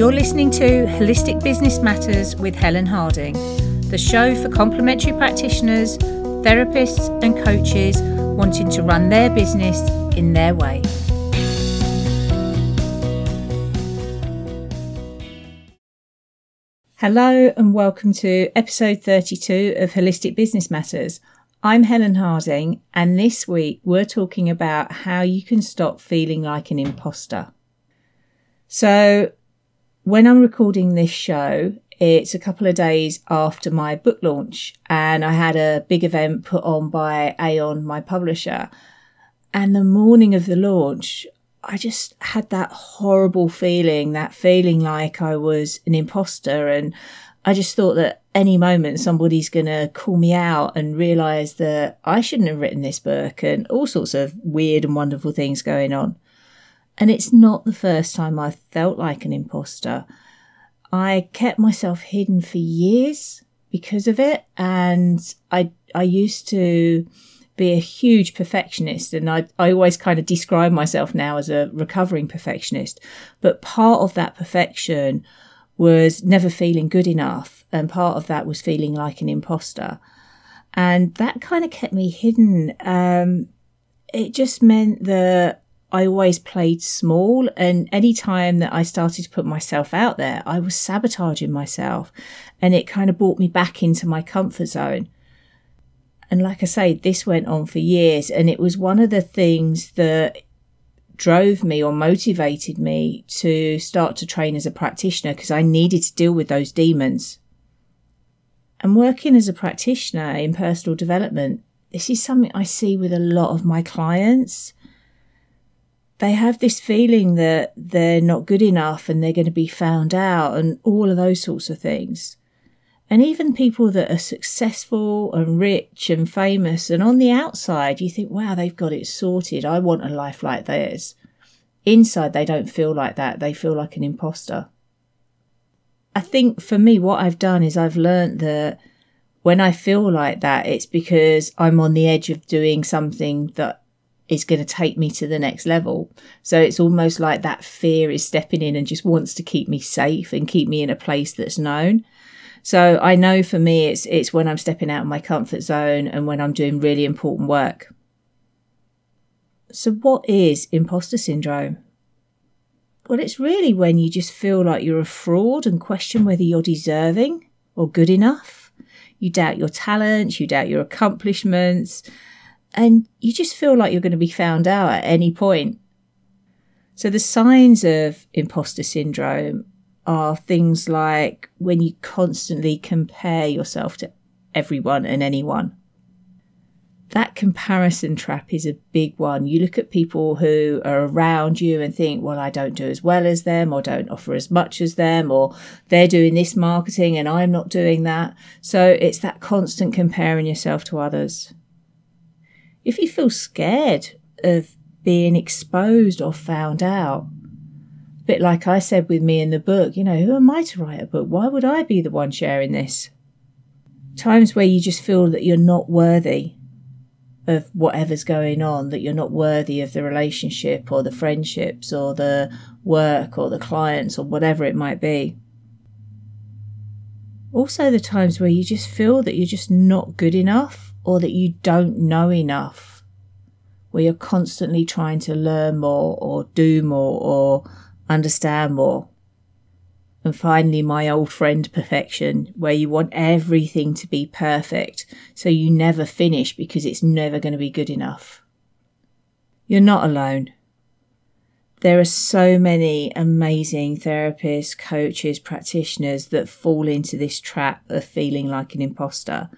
You're listening to Holistic Business Matters with Helen Harding, the show for complementary practitioners, therapists, and coaches wanting to run their business in their way. Hello, and welcome to episode 32 of Holistic Business Matters. I'm Helen Harding, and this week we're talking about how you can stop feeling like an imposter. So, when I'm recording this show, it's a couple of days after my book launch, and I had a big event put on by Aeon, my publisher. And the morning of the launch, I just had that horrible feeling, that feeling like I was an imposter. And I just thought that any moment somebody's going to call me out and realize that I shouldn't have written this book and all sorts of weird and wonderful things going on. And it's not the first time I've felt like an imposter. I kept myself hidden for years because of it. And I, I used to be a huge perfectionist. And I, I always kind of describe myself now as a recovering perfectionist. But part of that perfection was never feeling good enough. And part of that was feeling like an imposter. And that kind of kept me hidden. Um, it just meant that I always played small. And any time that I started to put myself out there, I was sabotaging myself. And it kind of brought me back into my comfort zone. And like I say, this went on for years. And it was one of the things that drove me or motivated me to start to train as a practitioner because I needed to deal with those demons. And working as a practitioner in personal development, this is something I see with a lot of my clients they have this feeling that they're not good enough and they're going to be found out and all of those sorts of things. And even people that are successful and rich and famous, and on the outside, you think, wow, they've got it sorted. I want a life like theirs. Inside, they don't feel like that. They feel like an imposter. I think for me, what I've done is I've learned that when I feel like that, it's because I'm on the edge of doing something that is going to take me to the next level. So it's almost like that fear is stepping in and just wants to keep me safe and keep me in a place that's known. So I know for me, it's, it's when I'm stepping out of my comfort zone and when I'm doing really important work. So what is imposter syndrome? Well, it's really when you just feel like you're a fraud and question whether you're deserving or good enough. You doubt your talents, you doubt your accomplishments, and you just feel like you're going to be found out at any point. So the signs of imposter syndrome are things like when you constantly compare yourself to everyone and anyone. That comparison trap is a big one. You look at people who are around you and think, well, I don't do as well as them, or don't offer as much as them, or they're doing this marketing and I'm not doing that. So it's that constant comparing yourself to others if you feel scared of being exposed or found out, a bit like I said with me in the book, you know, who am I to write a book? Why would I be the one sharing this? Times where you just feel that you're not worthy of whatever's going on, that you're not worthy of the relationship or the friendships or the work or the clients or whatever it might be. Also, the times where you just feel that you're just not good enough or that you don't know enough, where you're constantly trying to learn more or do more or understand more. And finally, my old friend perfection, where you want everything to be perfect, so you never finish because it's never going to be good enough. You're not alone. There are so many amazing therapists, coaches, practitioners that fall into this trap of feeling like an imposter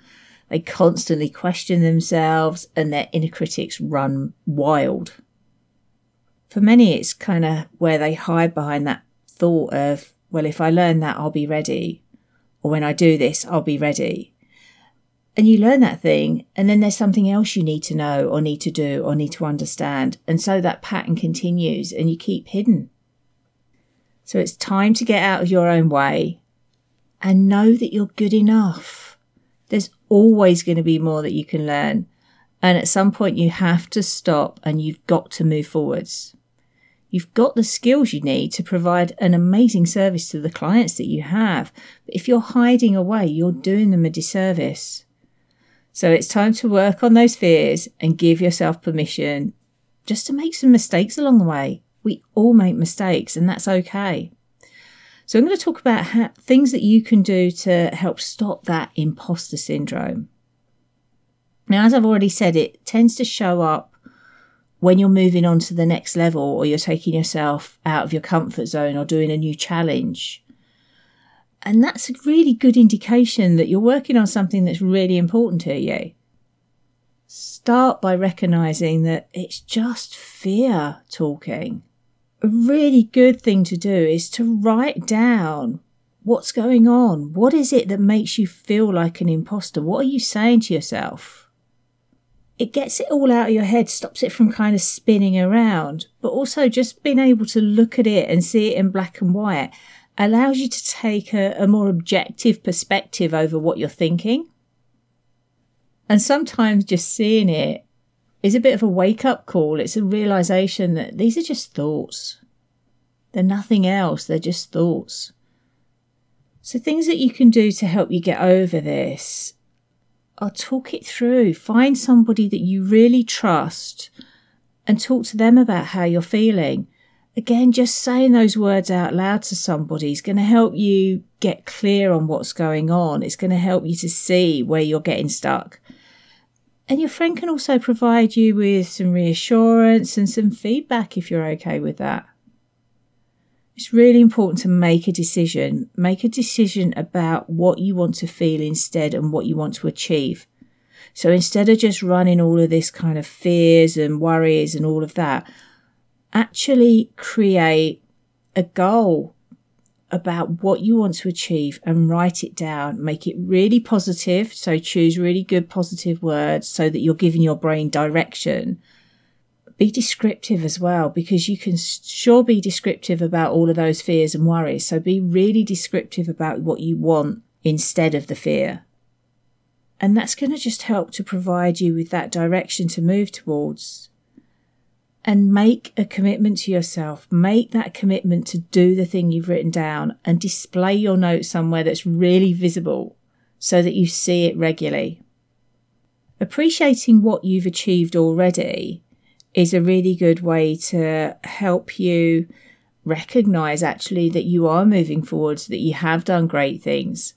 they constantly question themselves and their inner critics run wild. For many, it's kind of where they hide behind that thought of, well, if I learn that, I'll be ready. Or when I do this, I'll be ready. And you learn that thing, and then there's something else you need to know, or need to do, or need to understand. And so that pattern continues, and you keep hidden. So it's time to get out of your own way and know that you're good enough always going to be more that you can learn. And at some point, you have to stop and you've got to move forwards. You've got the skills you need to provide an amazing service to the clients that you have. But if you're hiding away, you're doing them a disservice. So it's time to work on those fears and give yourself permission just to make some mistakes along the way. We all make mistakes and that's okay. So I'm going to talk about how, things that you can do to help stop that imposter syndrome. Now, as I've already said, it tends to show up when you're moving on to the next level or you're taking yourself out of your comfort zone or doing a new challenge. And that's a really good indication that you're working on something that's really important to you. Start by recognizing that it's just fear talking. A really good thing to do is to write down what's going on. What is it that makes you feel like an imposter? What are you saying to yourself? it gets it all out of your head, stops it from kind of spinning around, but also just being able to look at it and see it in black and white allows you to take a, a more objective perspective over what you're thinking. And sometimes just seeing it is a bit of a wake up call. It's a realization that these are just thoughts. They're nothing else, they're just thoughts. So, things that you can do to help you get over this or talk it through. Find somebody that you really trust and talk to them about how you're feeling. Again, just saying those words out loud to somebody is going to help you get clear on what's going on. It's going to help you to see where you're getting stuck. And your friend can also provide you with some reassurance and some feedback if you're okay with that. It's really important to make a decision. Make a decision about what you want to feel instead and what you want to achieve. So instead of just running all of this kind of fears and worries and all of that, actually create a goal about what you want to achieve and write it down. Make it really positive. So choose really good positive words so that you're giving your brain direction be descriptive as well, because you can sure be descriptive about all of those fears and worries. So be really descriptive about what you want instead of the fear. And that's going to just help to provide you with that direction to move towards. And make a commitment to yourself. Make that commitment to do the thing you've written down and display your notes somewhere that's really visible so that you see it regularly. Appreciating what you've achieved already is a really good way to help you recognize actually that you are moving forwards, that you have done great things.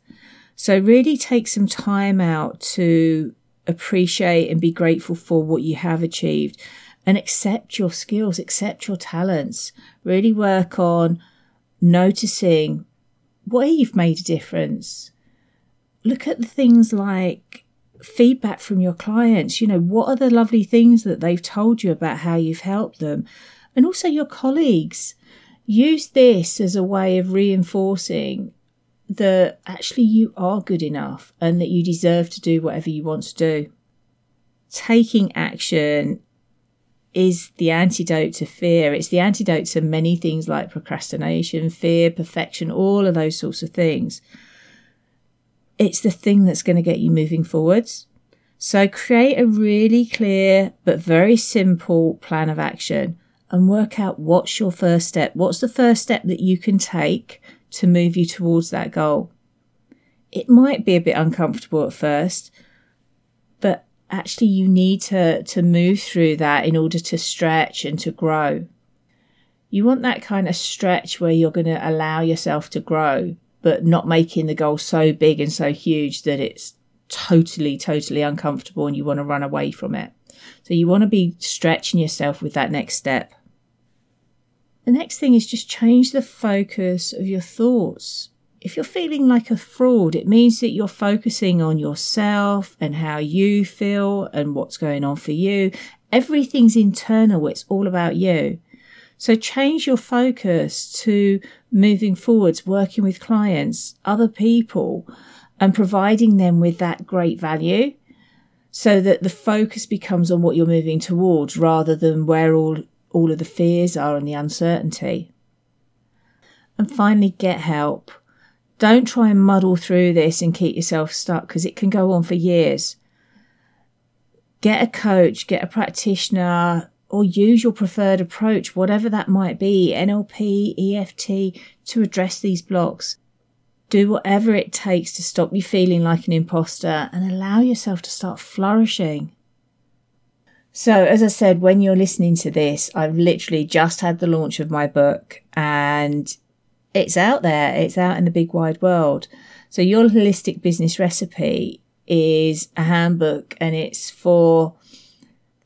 So really take some time out to appreciate and be grateful for what you have achieved and accept your skills, accept your talents. Really work on noticing where you've made a difference. Look at the things like feedback from your clients. You know, what are the lovely things that they've told you about how you've helped them? And also your colleagues. Use this as a way of reinforcing that actually you are good enough and that you deserve to do whatever you want to do. Taking action is the antidote to fear. It's the antidote to many things like procrastination, fear, perfection, all of those sorts of things it's the thing that's going to get you moving forwards. So create a really clear but very simple plan of action and work out what's your first step. What's the first step that you can take to move you towards that goal? It might be a bit uncomfortable at first, actually you need to, to move through that in order to stretch and to grow. You want that kind of stretch where you're going to allow yourself to grow but not making the goal so big and so huge that it's totally, totally uncomfortable and you want to run away from it. So you want to be stretching yourself with that next step. The next thing is just change the focus of your thoughts. If you're feeling like a fraud, it means that you're focusing on yourself and how you feel and what's going on for you. Everything's internal. It's all about you. So change your focus to moving forwards, working with clients, other people, and providing them with that great value so that the focus becomes on what you're moving towards rather than where all, all of the fears are and the uncertainty. And finally, get help. Don't try and muddle through this and keep yourself stuck because it can go on for years. Get a coach, get a practitioner, or use your preferred approach, whatever that might be, NLP, EFT, to address these blocks. Do whatever it takes to stop you feeling like an imposter and allow yourself to start flourishing. So, as I said, when you're listening to this, I've literally just had the launch of my book and it's out there, it's out in the big wide world. So, your holistic business recipe is a handbook and it's for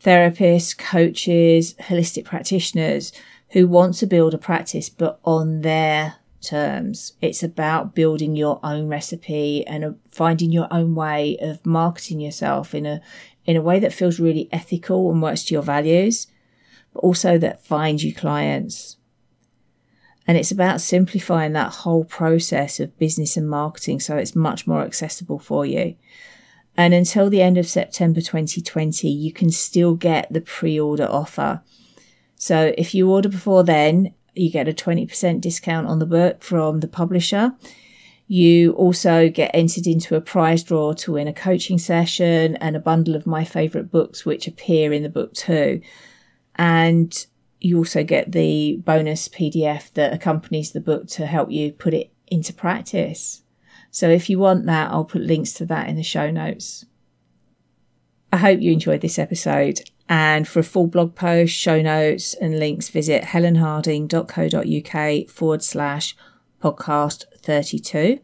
therapists, coaches, holistic practitioners who want to build a practice but on their terms. It's about building your own recipe and uh, finding your own way of marketing yourself in a in a way that feels really ethical and works to your values, but also that finds you clients. And it's about simplifying that whole process of business and marketing so it's much more accessible for you. And until the end of September 2020, you can still get the pre order offer. So if you order before then, you get a 20% discount on the book from the publisher. You also get entered into a prize draw to win a coaching session and a bundle of my favourite books, which appear in the book too. And you also get the bonus PDF that accompanies the book to help you put it into practice. So if you want that, I'll put links to that in the show notes. I hope you enjoyed this episode. And for a full blog post, show notes, and links, visit helenharding.co.uk forward slash podcast 32.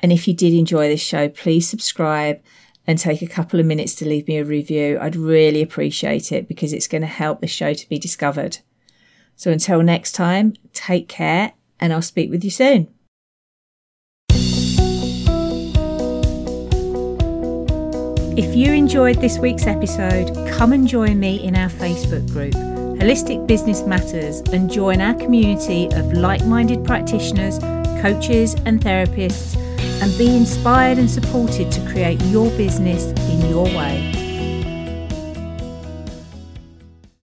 And if you did enjoy this show, please subscribe and take a couple of minutes to leave me a review. I'd really appreciate it because it's going to help the show to be discovered. So until next time, take care and I'll speak with you soon. If you enjoyed this week's episode, come and join me in our Facebook group, Holistic Business Matters, and join our community of like minded practitioners, coaches, and therapists, and be inspired and supported to create your business in your way.